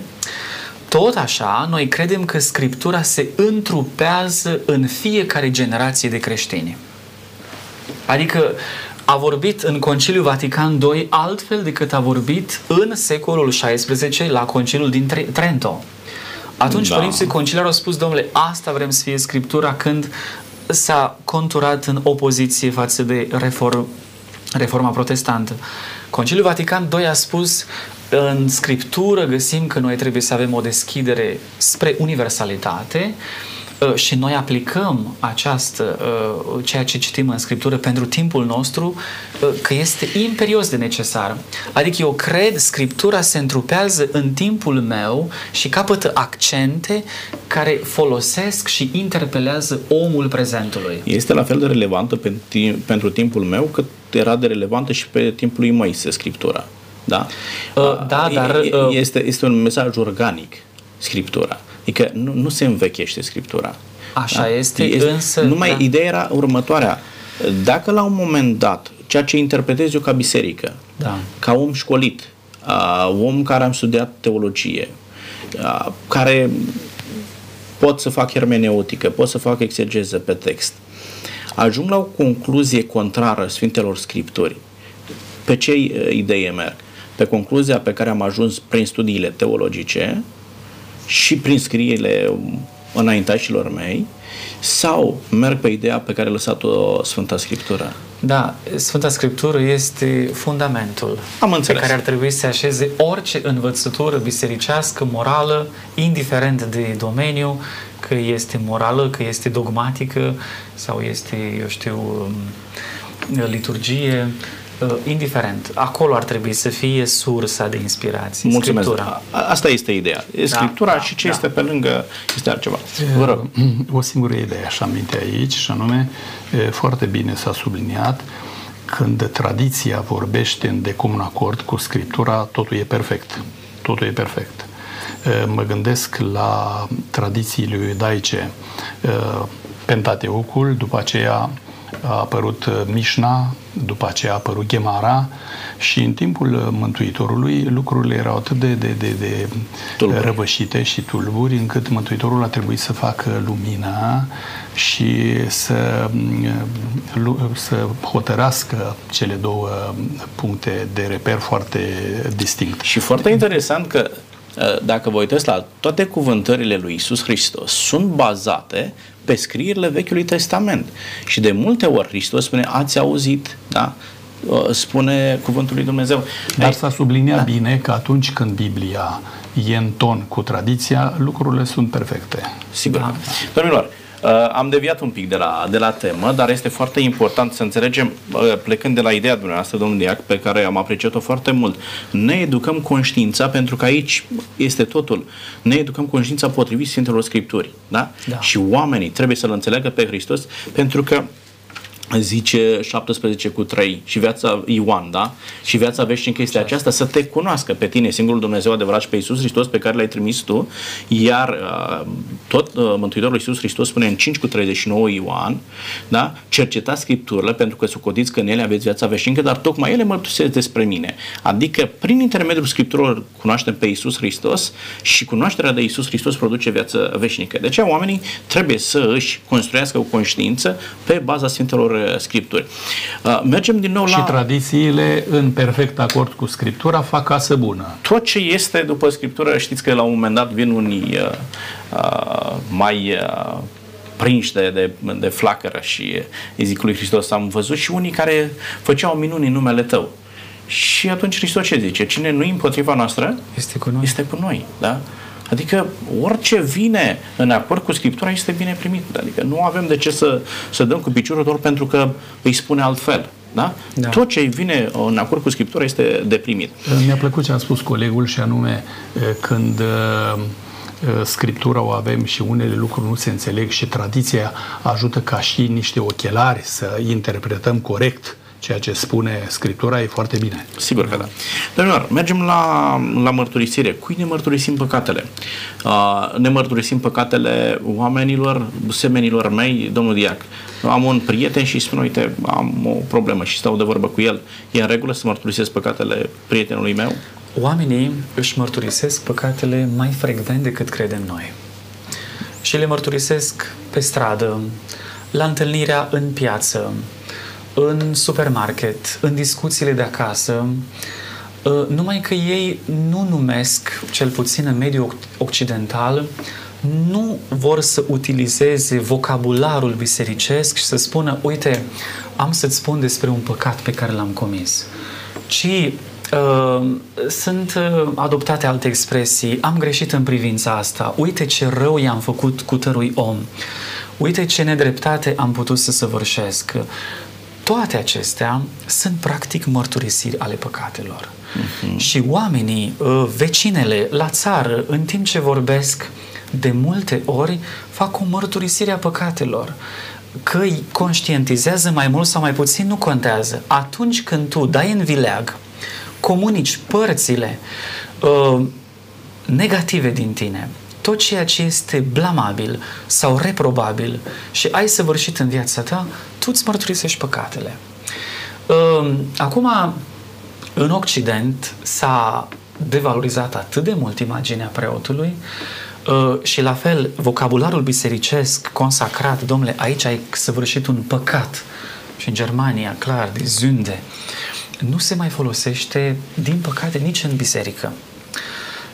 S2: tot așa, noi credem că Scriptura se întrupează în fiecare generație de creștini. Adică a vorbit în Conciliul Vatican II altfel decât a vorbit în secolul XVI la Conciliul din Trento. Atunci da. părinții conciliari au spus, domnule, asta vrem să fie Scriptura când s-a conturat în opoziție față de reform, reforma protestantă. Conciliul Vatican II a spus în Scriptură găsim că noi trebuie să avem o deschidere spre universalitate Uh, și noi aplicăm această, uh, ceea ce citim în Scriptură pentru timpul nostru, uh, că este imperios de necesar. Adică eu cred, Scriptura se întrupează în timpul meu și capătă accente care folosesc și interpelează omul prezentului.
S1: Este la fel de relevantă pentru timpul meu cât era de relevantă și pe timpul lui Moise Scriptura. Da?
S2: Uh, da, dar...
S1: Este, este un mesaj organic, Scriptura. Adică nu, nu se învechește Scriptura.
S2: Așa da? este, este, însă...
S1: Numai da. ideea era următoarea. Dacă la un moment dat, ceea ce interpretez eu ca biserică, da. ca om școlit, uh, om care am studiat teologie, uh, care pot să fac hermeneutică, pot să fac exegeză pe text, ajung la o concluzie contrară Sfintelor Scripturi, pe ce uh, idee merg? Pe concluzia pe care am ajuns prin studiile teologice, și prin scrierile înaintașilor mei sau merg pe ideea pe care a lăsat-o Sfânta Scriptură?
S2: Da, Sfânta Scriptură este fundamentul
S1: Am înțeles.
S2: pe care ar trebui să așeze orice învățătură bisericească, morală, indiferent de domeniu, că este morală, că este dogmatică sau este, eu știu, liturgie, uh, indiferent, acolo ar trebui să fie sursa de inspirație,
S1: Mulțumesc. Scriptura. Asta este ideea. E da, Scriptura da, și ce da. este pe lângă este altceva. Vă rog.
S3: O singură idee aș aminte aici și anume, foarte bine s-a subliniat, când tradiția vorbește în de comun acord cu Scriptura, totul e perfect. Totul e perfect. Mă gândesc la tradițiile iudaice, Pentateucul, după aceea a apărut uh, Mișna, după aceea a apărut Gemara și în timpul uh, Mântuitorului lucrurile erau atât de, de, de, de tulburi. răvășite și tulburi încât Mântuitorul a trebuit să facă lumina și să, mm, să hotărască cele două puncte de reper foarte distinct.
S1: Și foarte interesant că uh, dacă vă uitați la toate cuvântările lui Isus Hristos, sunt bazate pe scrierile Vechiului Testament. Și de multe ori Hristos spune, ați auzit, da? spune cuvântul lui Dumnezeu.
S3: Dar s-a subliniat da. bine că atunci când Biblia e în ton cu tradiția, lucrurile sunt perfecte.
S1: Sigur. Da. Domnilor, Uh, am deviat un pic de la, de la temă, dar este foarte important să înțelegem, uh, plecând de la ideea dumneavoastră, domnul Diac, pe care am apreciat-o foarte mult, ne educăm conștiința, pentru că aici este totul, ne educăm conștiința potrivit Sfintelor Scripturi. Da? da? Și oamenii trebuie să-L înțeleagă pe Hristos, pentru că zice 17 cu 3 și viața Ioan, da? Și viața veșnică este aceasta, să te cunoască pe tine, singurul Dumnezeu adevărat și pe Iisus Hristos pe care l-ai trimis tu, iar uh, tot uh, Mântuitorul Iisus Hristos spune în 5 cu 39 Ioan, da? Cercetați Scripturile pentru că sucotiți că în ele aveți viața veșnică, dar tocmai ele mărturisesc despre mine. Adică prin intermediul Scripturilor cunoaștem pe Iisus Hristos și cunoașterea de Iisus Hristos produce viață veșnică. De aceea oamenii trebuie să își construiască o conștiință pe baza Sfintelor Uh, Scripturi. Uh, mergem din nou la...
S3: Și tradițiile, în perfect acord cu Scriptura, fac casă bună.
S1: Tot ce este după Scriptură, știți că la un moment dat vin unii uh, uh, mai uh, prinși de, de, de flacără și îi zic lui Hristos, am văzut și unii care făceau minuni în numele tău. Și atunci Hristos ce zice? Cine nu împotriva noastră,
S2: este cu noi.
S1: Este cu noi da? Adică orice vine în acord cu Scriptura este bine primit. Adică nu avem de ce să, să dăm cu piciorul doar pentru că îi spune altfel. Da? Da. Tot ce vine în acord cu Scriptura este de primit.
S3: Mi-a plăcut ce a spus colegul și anume când Scriptura o avem și unele lucruri nu se înțeleg și tradiția ajută ca și niște ochelari să interpretăm corect ceea ce spune Scriptura e foarte bine.
S1: Sigur că da. Domnilor, mergem la, la mărturisire. Cui ne mărturisim păcatele? Uh, ne mărturisim păcatele oamenilor, semenilor mei, domnul Diac. Am un prieten și spun, uite, am o problemă și stau de vorbă cu el. E în regulă să mărturisesc păcatele prietenului meu?
S2: Oamenii își mărturisesc păcatele mai frecvent decât credem noi. Și le mărturisesc pe stradă, la întâlnirea în piață, în supermarket, în discuțiile de acasă, uh, numai că ei nu numesc, cel puțin în mediul occidental, nu vor să utilizeze vocabularul bisericesc și să spună, uite, am să-ți spun despre un păcat pe care l-am comis. Ci uh, sunt uh, adoptate alte expresii, am greșit în privința asta, uite ce rău i-am făcut cu tărui om, uite ce nedreptate am putut să săvârșesc, toate acestea sunt practic mărturisiri ale păcatelor. Uh-huh. Și oamenii, uh, vecinele, la țară, în timp ce vorbesc, de multe ori fac o mărturisire a păcatelor. Că îi conștientizează mai mult sau mai puțin nu contează. Atunci când tu dai în vileag, comunici părțile uh, negative din tine, tot ceea ce este blamabil sau reprobabil și ai săvârșit în viața ta, tu îți mărturisești păcatele. Ehm, acum, în Occident s-a devalorizat atât de mult imaginea preotului ehm, și la fel vocabularul bisericesc consacrat, domnule, aici ai săvârșit un păcat și în Germania, clar, de zunde, nu se mai folosește, din păcate, nici în biserică.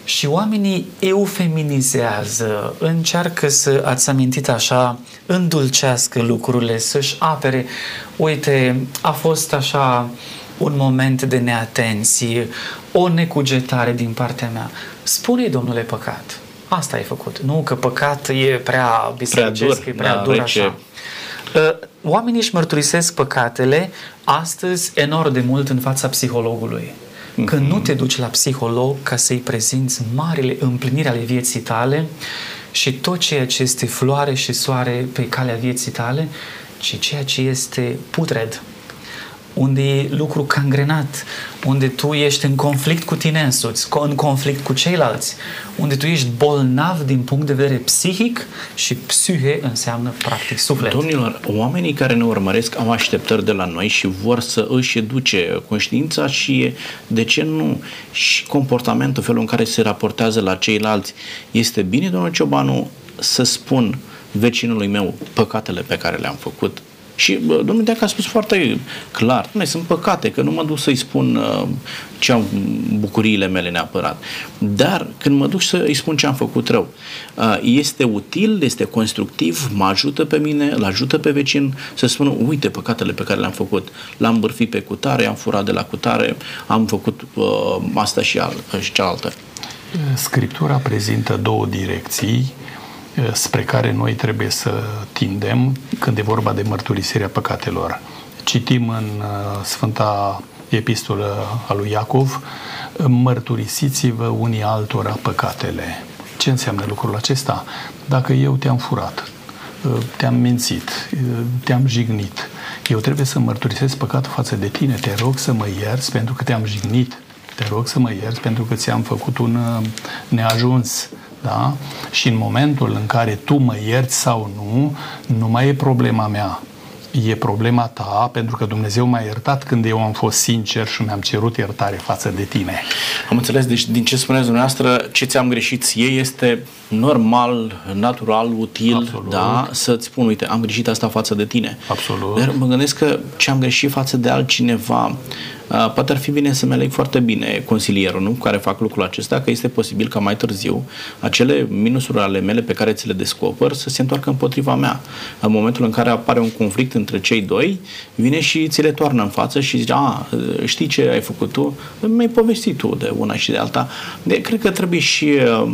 S2: Și oamenii eufeminizează, încearcă să, ați amintit așa, îndulcească lucrurile, să-și apere. Uite, a fost așa un moment de neatenție, o necugetare din partea mea. Spune-i, domnule, păcat. Asta ai făcut. Nu că păcat e prea bisericesc, prea dur, e prea da, dur rece. așa. Ă, oamenii își mărturisesc păcatele astăzi enorm de mult în fața psihologului. Că nu te duci la psiholog ca să-i prezinți marile împliniri ale vieții tale și tot ceea ce este floare și soare pe calea vieții tale, ci ceea ce este putred, unde e lucru cangrenat, unde tu ești în conflict cu tine însuți, în conflict cu ceilalți, unde tu ești bolnav din punct de vedere psihic și psihe înseamnă practic suflet.
S1: Domnilor, oamenii care ne urmăresc au așteptări de la noi și vor să își educe conștiința și de ce nu și comportamentul, felul în care se raportează la ceilalți. Este bine, domnul Ciobanu, să spun vecinului meu păcatele pe care le-am făcut, și domnul Deac a spus foarte clar, nu sunt păcate, că nu mă duc să-i spun uh, ce am bucuriile mele neapărat. Dar când mă duc să-i spun ce am făcut rău, uh, este util, este constructiv, mă ajută pe mine, îl ajută pe vecin să spună, uite păcatele pe care le-am făcut. L-am bârfit pe cutare, am furat de la cutare, am făcut uh, asta și, al, și cealaltă.
S3: Scriptura prezintă două direcții spre care noi trebuie să tindem când e vorba de mărturisirea păcatelor. Citim în Sfânta Epistolă a lui Iacov, mărturisiți-vă unii altora păcatele. Ce înseamnă lucrul acesta? Dacă eu te-am furat, te-am mințit, te-am jignit. Eu trebuie să mărturisesc păcatul față de tine. Te rog să mă ierți pentru că te-am jignit. Te rog să mă ierți pentru că ți-am făcut un neajuns. Da? Și în momentul în care tu mă ierți sau nu, nu mai e problema mea e problema ta, pentru că Dumnezeu m-a iertat când eu am fost sincer și mi-am cerut iertare față de tine.
S1: Am înțeles, deci din ce spuneți dumneavoastră, ce ți-am greșit ție este normal, natural, util, Absolut. da, să-ți spun, uite, am greșit asta față de tine.
S3: Absolut.
S1: Dar mă gândesc că ce am greșit față de altcineva, Uh, poate ar fi bine să-mi aleg foarte bine consilierul, nu? Care fac lucrul acesta, că este posibil ca mai târziu acele minusuri ale mele pe care ți le descoper să se întoarcă împotriva mea. În momentul în care apare un conflict între cei doi, vine și ți le toarnă în față și zice, a, știi ce ai făcut tu? Mi-ai povestit tu de una și de alta. De, cred că trebuie și uh,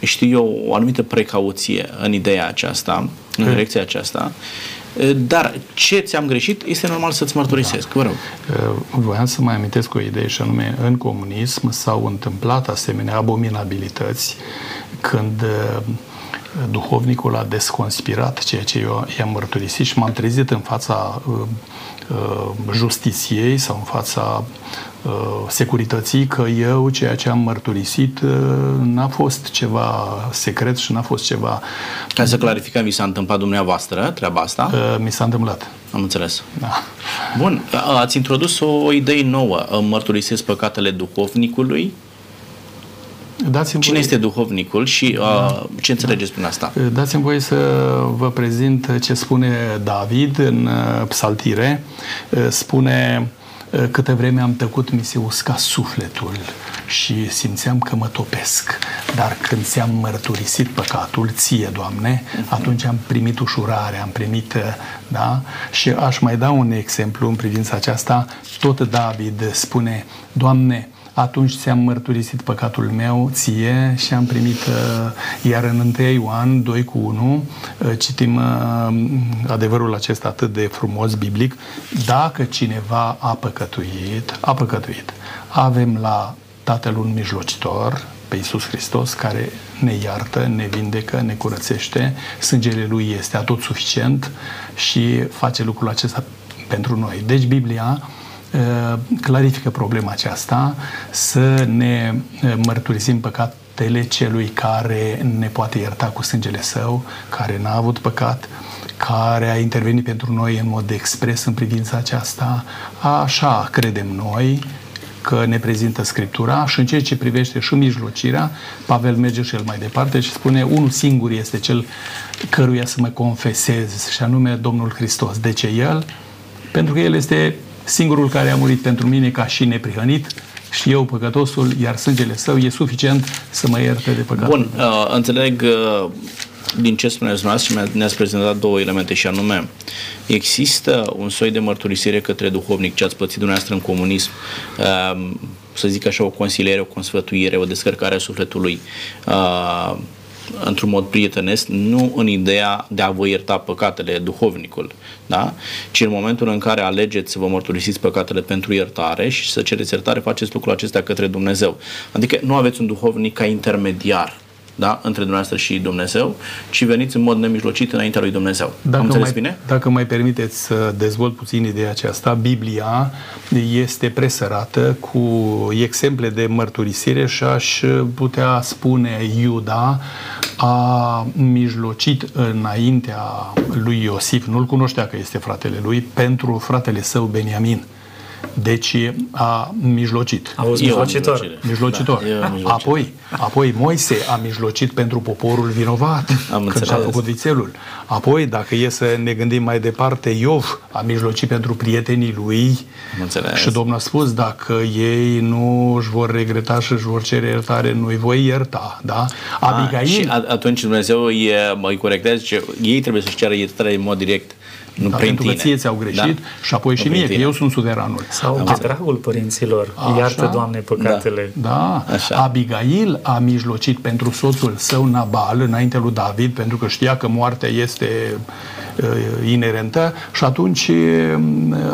S1: știu eu, o anumită precauție în ideea aceasta, în direcția aceasta dar ce ți-am greșit este normal să-ți mărturisesc. Da. Vă rog.
S3: Voiam să mai amintesc o idee și anume, în comunism s-au întâmplat asemenea abominabilități când duhovnicul a desconspirat ceea ce eu i-am mărturisit și m-am trezit în fața uh, uh, justiției sau în fața uh, securității că eu ceea ce am mărturisit uh, n-a fost ceva secret și n-a fost ceva...
S1: Ca să clarificăm, vi s-a întâmplat dumneavoastră treaba asta?
S3: Uh, mi s-a întâmplat.
S1: Am înțeles. Da. Bun, ați introdus o idee nouă. Mărturisesc păcatele duhovnicului Dați-mi Cine voie... este duhovnicul și uh, da. ce înțelegeți da. prin asta?
S3: Dați-mi voie să vă prezint ce spune David în uh, psaltire. Uh, spune uh, câte vreme am tăcut, mi se usca sufletul și simțeam că mă topesc. Dar când ți-am mărturisit păcatul, ție, Doamne, uh-huh. atunci am primit ușurare, am primit, da? Și aș mai da un exemplu în privința aceasta. Tot David spune, Doamne, atunci ți-am mărturisit păcatul meu ție și am primit, uh, iar în 1 Ioan 2 cu 1 uh, citim uh, adevărul acesta atât de frumos biblic, dacă cineva a păcătuit, a păcătuit. Avem la Tatăl un mijlocitor, pe Iisus Hristos, care ne iartă, ne vindecă, ne curățește, sângele Lui este atot suficient și face lucrul acesta pentru noi. Deci Biblia Uh, clarifică problema aceasta, să ne uh, mărturisim păcatele celui care ne poate ierta cu sângele său, care n-a avut păcat, care a intervenit pentru noi în mod expres în privința aceasta. Așa credem noi că ne prezintă Scriptura și în ceea ce privește și mijlocirea, Pavel merge și el mai departe și spune unul singur este cel căruia să mă confesez și anume Domnul Hristos. De ce El? Pentru că El este singurul care a murit pentru mine ca și neprihănit și eu păcătosul, iar sângele său e suficient să mă ierte de păcat.
S1: Bun, uh, înțeleg uh, din ce spuneți dumneavoastră și ne-ați prezentat două elemente și anume există un soi de mărturisire către duhovnic ce ați pățit dumneavoastră în comunism uh, să zic așa, o consiliere, o consfătuire, o descărcare a sufletului uh, într-un mod prietenesc, nu în ideea de a vă ierta păcatele duhovnicul, da? ci în momentul în care alegeți să vă mărturisiți păcatele pentru iertare și să cereți iertare, faceți lucrul acesta către Dumnezeu. Adică nu aveți un duhovnic ca intermediar da, între dumneavoastră și Dumnezeu, ci veniți în mod nemijlocit înaintea lui Dumnezeu.
S3: Dacă Am mai, bine? Dacă mai permiteți să dezvolt puțin ideea aceasta, Biblia este presărată cu exemple de mărturisire și aș putea spune Iuda a mijlocit înaintea lui Iosif, nu-l cunoștea că este fratele lui, pentru fratele său Beniamin. Deci a mijlocit.
S2: A fost mijlocitor.
S3: Mijlocitor. Da, mijlocitor. Apoi, apoi Moise a mijlocit pentru poporul vinovat Am când și-a făcut vițelul. Apoi, dacă e să ne gândim mai departe, Iov a mijlocit pentru prietenii lui și Domnul a spus, dacă ei nu își vor regreta și își vor cere iertare, nu îi voi ierta. Da?
S1: Abigail... A, și atunci Dumnezeu îi, mă corectează, zice, ei trebuie să-și ceară iertare în mod direct nu da,
S3: pentru tine. că ție ți-au greșit da? și apoi nu și mie, că eu sunt suveranul.
S2: Sau de dragul părinților, Așa, iartă, Doamne, păcatele.
S3: Da, da. Așa. Abigail a mijlocit pentru soțul său Nabal înainte lui David David pentru că știa că moartea este uh, inerentă și atunci uh,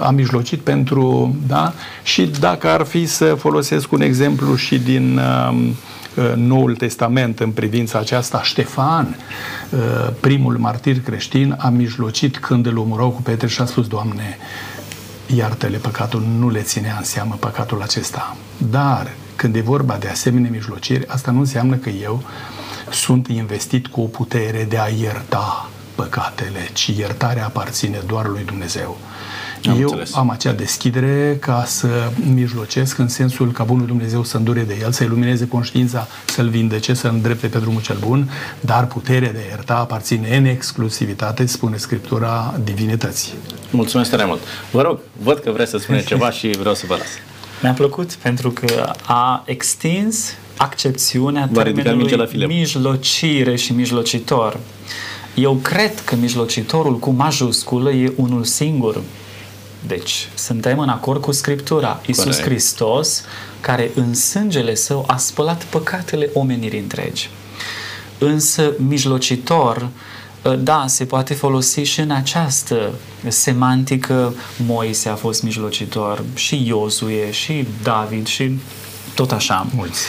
S3: a mijlocit pentru, da? Și dacă ar fi să folosesc un exemplu și din uh, Noul Testament în privința aceasta, Ștefan, primul martir creștin, a mijlocit când îl omorau cu Petre și a spus, Doamne, iartă-le păcatul, nu le ținea în seamă păcatul acesta. Dar când e vorba de asemenea mijlociri, asta nu înseamnă că eu sunt investit cu o putere de a ierta păcatele, ci iertarea aparține doar lui Dumnezeu. Am Eu înțeles. am acea deschidere ca să mijlocesc în sensul ca Bunul Dumnezeu să îndure de el, să ilumineze conștiința, să-l vindece, să-l îndrepte pe drumul cel bun, dar puterea de a ierta aparține în exclusivitate, spune Scriptura, divinității.
S1: Mulțumesc tare mult. Vă rog, văd că vreți să spuneți ceva și vreau să vă las.
S2: Mi-a plăcut pentru că a extins accepțiunea termenului la mijlocire și mijlocitor. Eu cred că mijlocitorul cu majusculă e unul singur. Deci, suntem în acord cu Scriptura. Isus Corect. Hristos, care în sângele său a spălat păcatele omenirii întregi. Însă, mijlocitor, ă, da, se poate folosi și în această semantică. Moise a fost mijlocitor, și Iosue, și David, și tot așa.
S3: Mulți.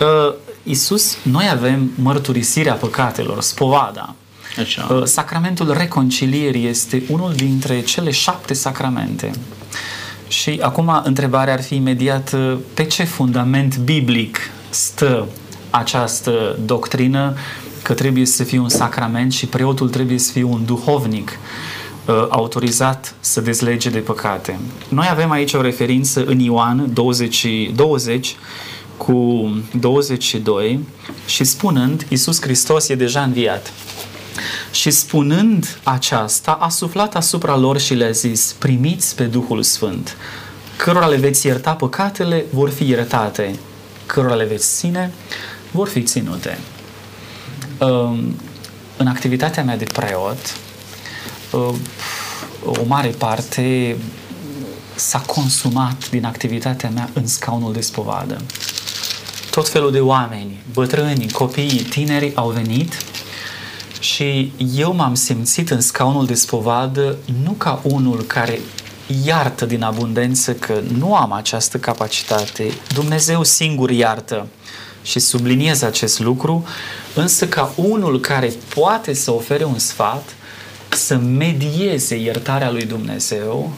S2: Uh, Isus, noi avem mărturisirea păcatelor, spovada. Așa. Uh, sacramentul reconcilierii este unul dintre cele șapte sacramente. Și acum întrebarea ar fi imediat uh, pe ce fundament biblic stă această doctrină că trebuie să fie un sacrament și preotul trebuie să fie un duhovnic uh, autorizat să dezlege de păcate. Noi avem aici o referință în Ioan 20, 20 cu 22 și spunând, Iisus Hristos e deja înviat. Și spunând aceasta, a suflat asupra lor și le-a zis, primiți pe Duhul Sfânt. Cărora le veți ierta păcatele, vor fi iertate. Cărora le veți ține, vor fi ținute. Um, în activitatea mea de preot, um, o mare parte s-a consumat din activitatea mea în scaunul de spovadă. Tot felul de oameni, bătrâni, copii, tineri au venit și eu m-am simțit în scaunul de spovadă nu ca unul care iartă din abundență că nu am această capacitate. Dumnezeu singur iartă și subliniez acest lucru, însă ca unul care poate să ofere un sfat, să medieze iertarea lui Dumnezeu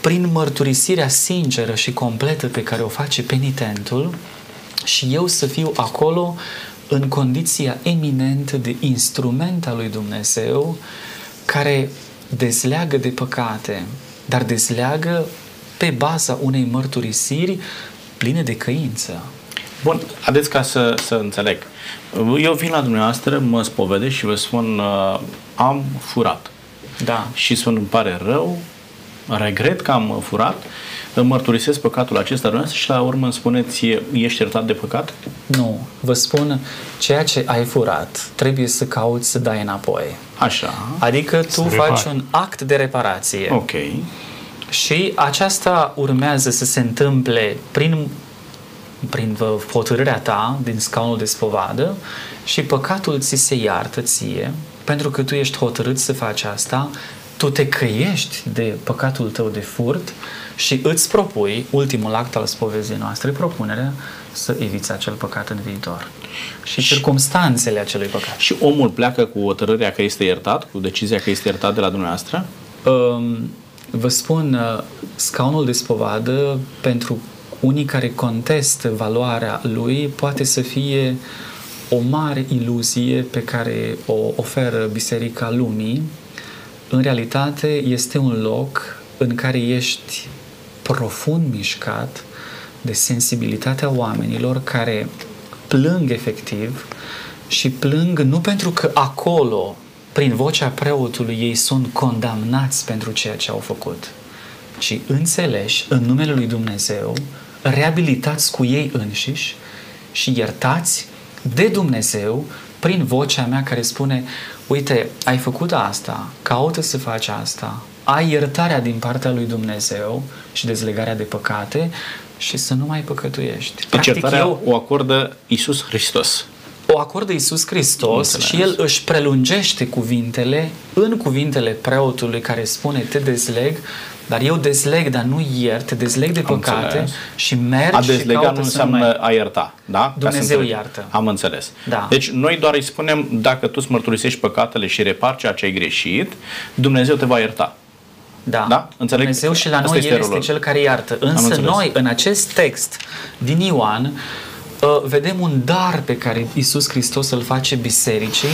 S2: prin mărturisirea sinceră și completă pe care o face penitentul și eu să fiu acolo în condiția eminentă de instrument al lui Dumnezeu care dezleagă de păcate, dar dezleagă pe baza unei mărturisiri pline de căință.
S1: Bun, haideți ca să, să înțeleg. Eu vin la dumneavoastră, mă spovedesc și vă spun uh, am furat.
S2: Da.
S1: Și spun îmi pare rău, regret că am furat, îmi mărturisesc păcatul acesta dumneavoastră și la urmă îmi spuneți, ești iertat de păcat?
S2: Nu, vă spun, ceea ce ai furat trebuie să cauți să dai înapoi.
S1: Așa.
S2: Adică tu să faci repar. un act de reparație.
S1: Ok.
S2: Și aceasta urmează să se întâmple prin prin hotărârea ta din scaunul de spovadă și păcatul ți se iartă ție pentru că tu ești hotărât să faci asta, tu te căiești de păcatul tău de furt și îți propui, ultimul act al spovezii noastre, propunerea să eviți acel păcat în viitor. Și, și circumstanțele acelui păcat.
S1: Și omul pleacă cu hotărârea că este iertat, cu decizia că este iertat de la dumneavoastră? Um,
S2: vă spun, uh, scaunul de spovadă, pentru unii care contestă valoarea lui, poate să fie o mare iluzie pe care o oferă Biserica Lumii. În realitate este un loc în care ești profund mișcat de sensibilitatea oamenilor care plâng efectiv și plâng nu pentru că acolo, prin vocea preotului, ei sunt condamnați pentru ceea ce au făcut, ci înțeleși în numele lui Dumnezeu, reabilitați cu ei înșiși și iertați de Dumnezeu prin vocea mea care spune uite, ai făcut asta, caută să faci asta, ai iertarea din partea lui Dumnezeu și dezlegarea de păcate și să nu mai păcătuiești.
S1: Deci iertarea eu... o acordă Isus Hristos.
S2: o acordă Iisus Hristos
S1: Înțeles.
S2: și El își prelungește cuvintele în cuvintele preotului care spune te dezleg, dar eu dezleg, dar nu iert, te dezleg de
S1: Am
S2: păcate
S1: înțeles.
S2: și merg
S1: A
S2: și
S1: dezlega
S2: caută
S1: nu
S2: să
S1: înseamnă
S2: mai...
S1: a ierta, da? Ca să
S2: Dumnezeu
S1: înțeleg.
S2: iartă.
S1: Am înțeles.
S2: Da.
S1: Deci noi doar îi spunem, dacă tu îți mărturisești păcatele și repari ceea ce ai greșit, Dumnezeu te va ierta.
S2: Da.
S1: Da? Înțeleg?
S2: Dumnezeu și la
S1: Asta
S2: noi
S1: este
S2: El este
S1: rolul.
S2: Cel care iartă. Însă
S1: înțeles.
S2: noi, în acest text din Ioan, uh, vedem un dar pe care Isus Hristos îl face bisericii,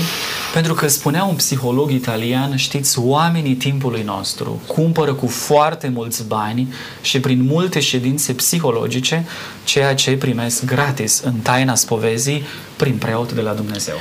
S2: pentru că spunea un psiholog italian, știți, oamenii timpului nostru cumpără cu foarte mulți bani și prin multe ședințe psihologice ceea ce primesc gratis în taina spovezii prin preot de la Dumnezeu.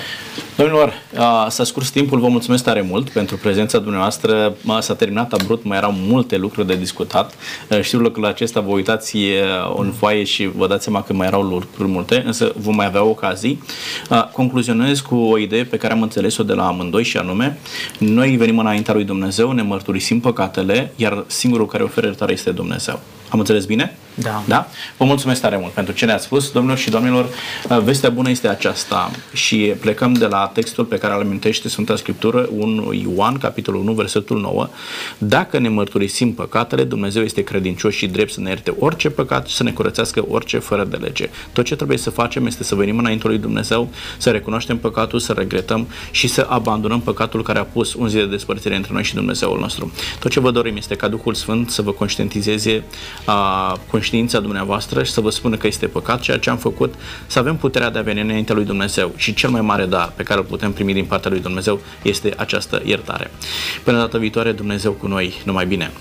S1: Domnilor, a, s-a scurs timpul, vă mulțumesc tare mult pentru prezența dumneavoastră. M- S-a terminat abrupt, mai erau multe lucruri de discutat. E, Știu că la acesta vă uitați e, în foaie și vă dați seama că mai erau lucruri multe, însă vom mai avea ocazii. A, Concluzionez cu o idee pe care am înțeles-o de la amândoi și anume, noi venim înaintea lui Dumnezeu, ne mărturisim păcatele, iar singurul care oferă iertare este Dumnezeu. Am înțeles bine?
S2: Da.
S1: Da? Vă mulțumesc tare mult pentru ce ne-ați spus, domnilor și domnilor. Vestea bună este aceasta și plecăm de la textul pe care îl amintește Sfânta Scriptură, 1 Ioan, capitolul 1, versetul 9. Dacă ne mărturisim păcatele, Dumnezeu este credincios și drept să ne ierte orice păcat și să ne curățească orice fără de lege. Tot ce trebuie să facem este să venim înaintea lui Dumnezeu, să recunoaștem păcatul, să regretăm și să abandonăm păcatul care a pus un zi de despărțire între noi și Dumnezeul nostru. Tot ce vă dorim este ca Duhul Sfânt să vă conștientizeze a, conștiința dumneavoastră și să vă spună că este păcat ceea ce am făcut, să avem puterea de a veni înaintea lui Dumnezeu. Și cel mai mare dar pe care îl putem primi din partea lui Dumnezeu este această iertare. Până data viitoare, Dumnezeu cu noi, numai bine!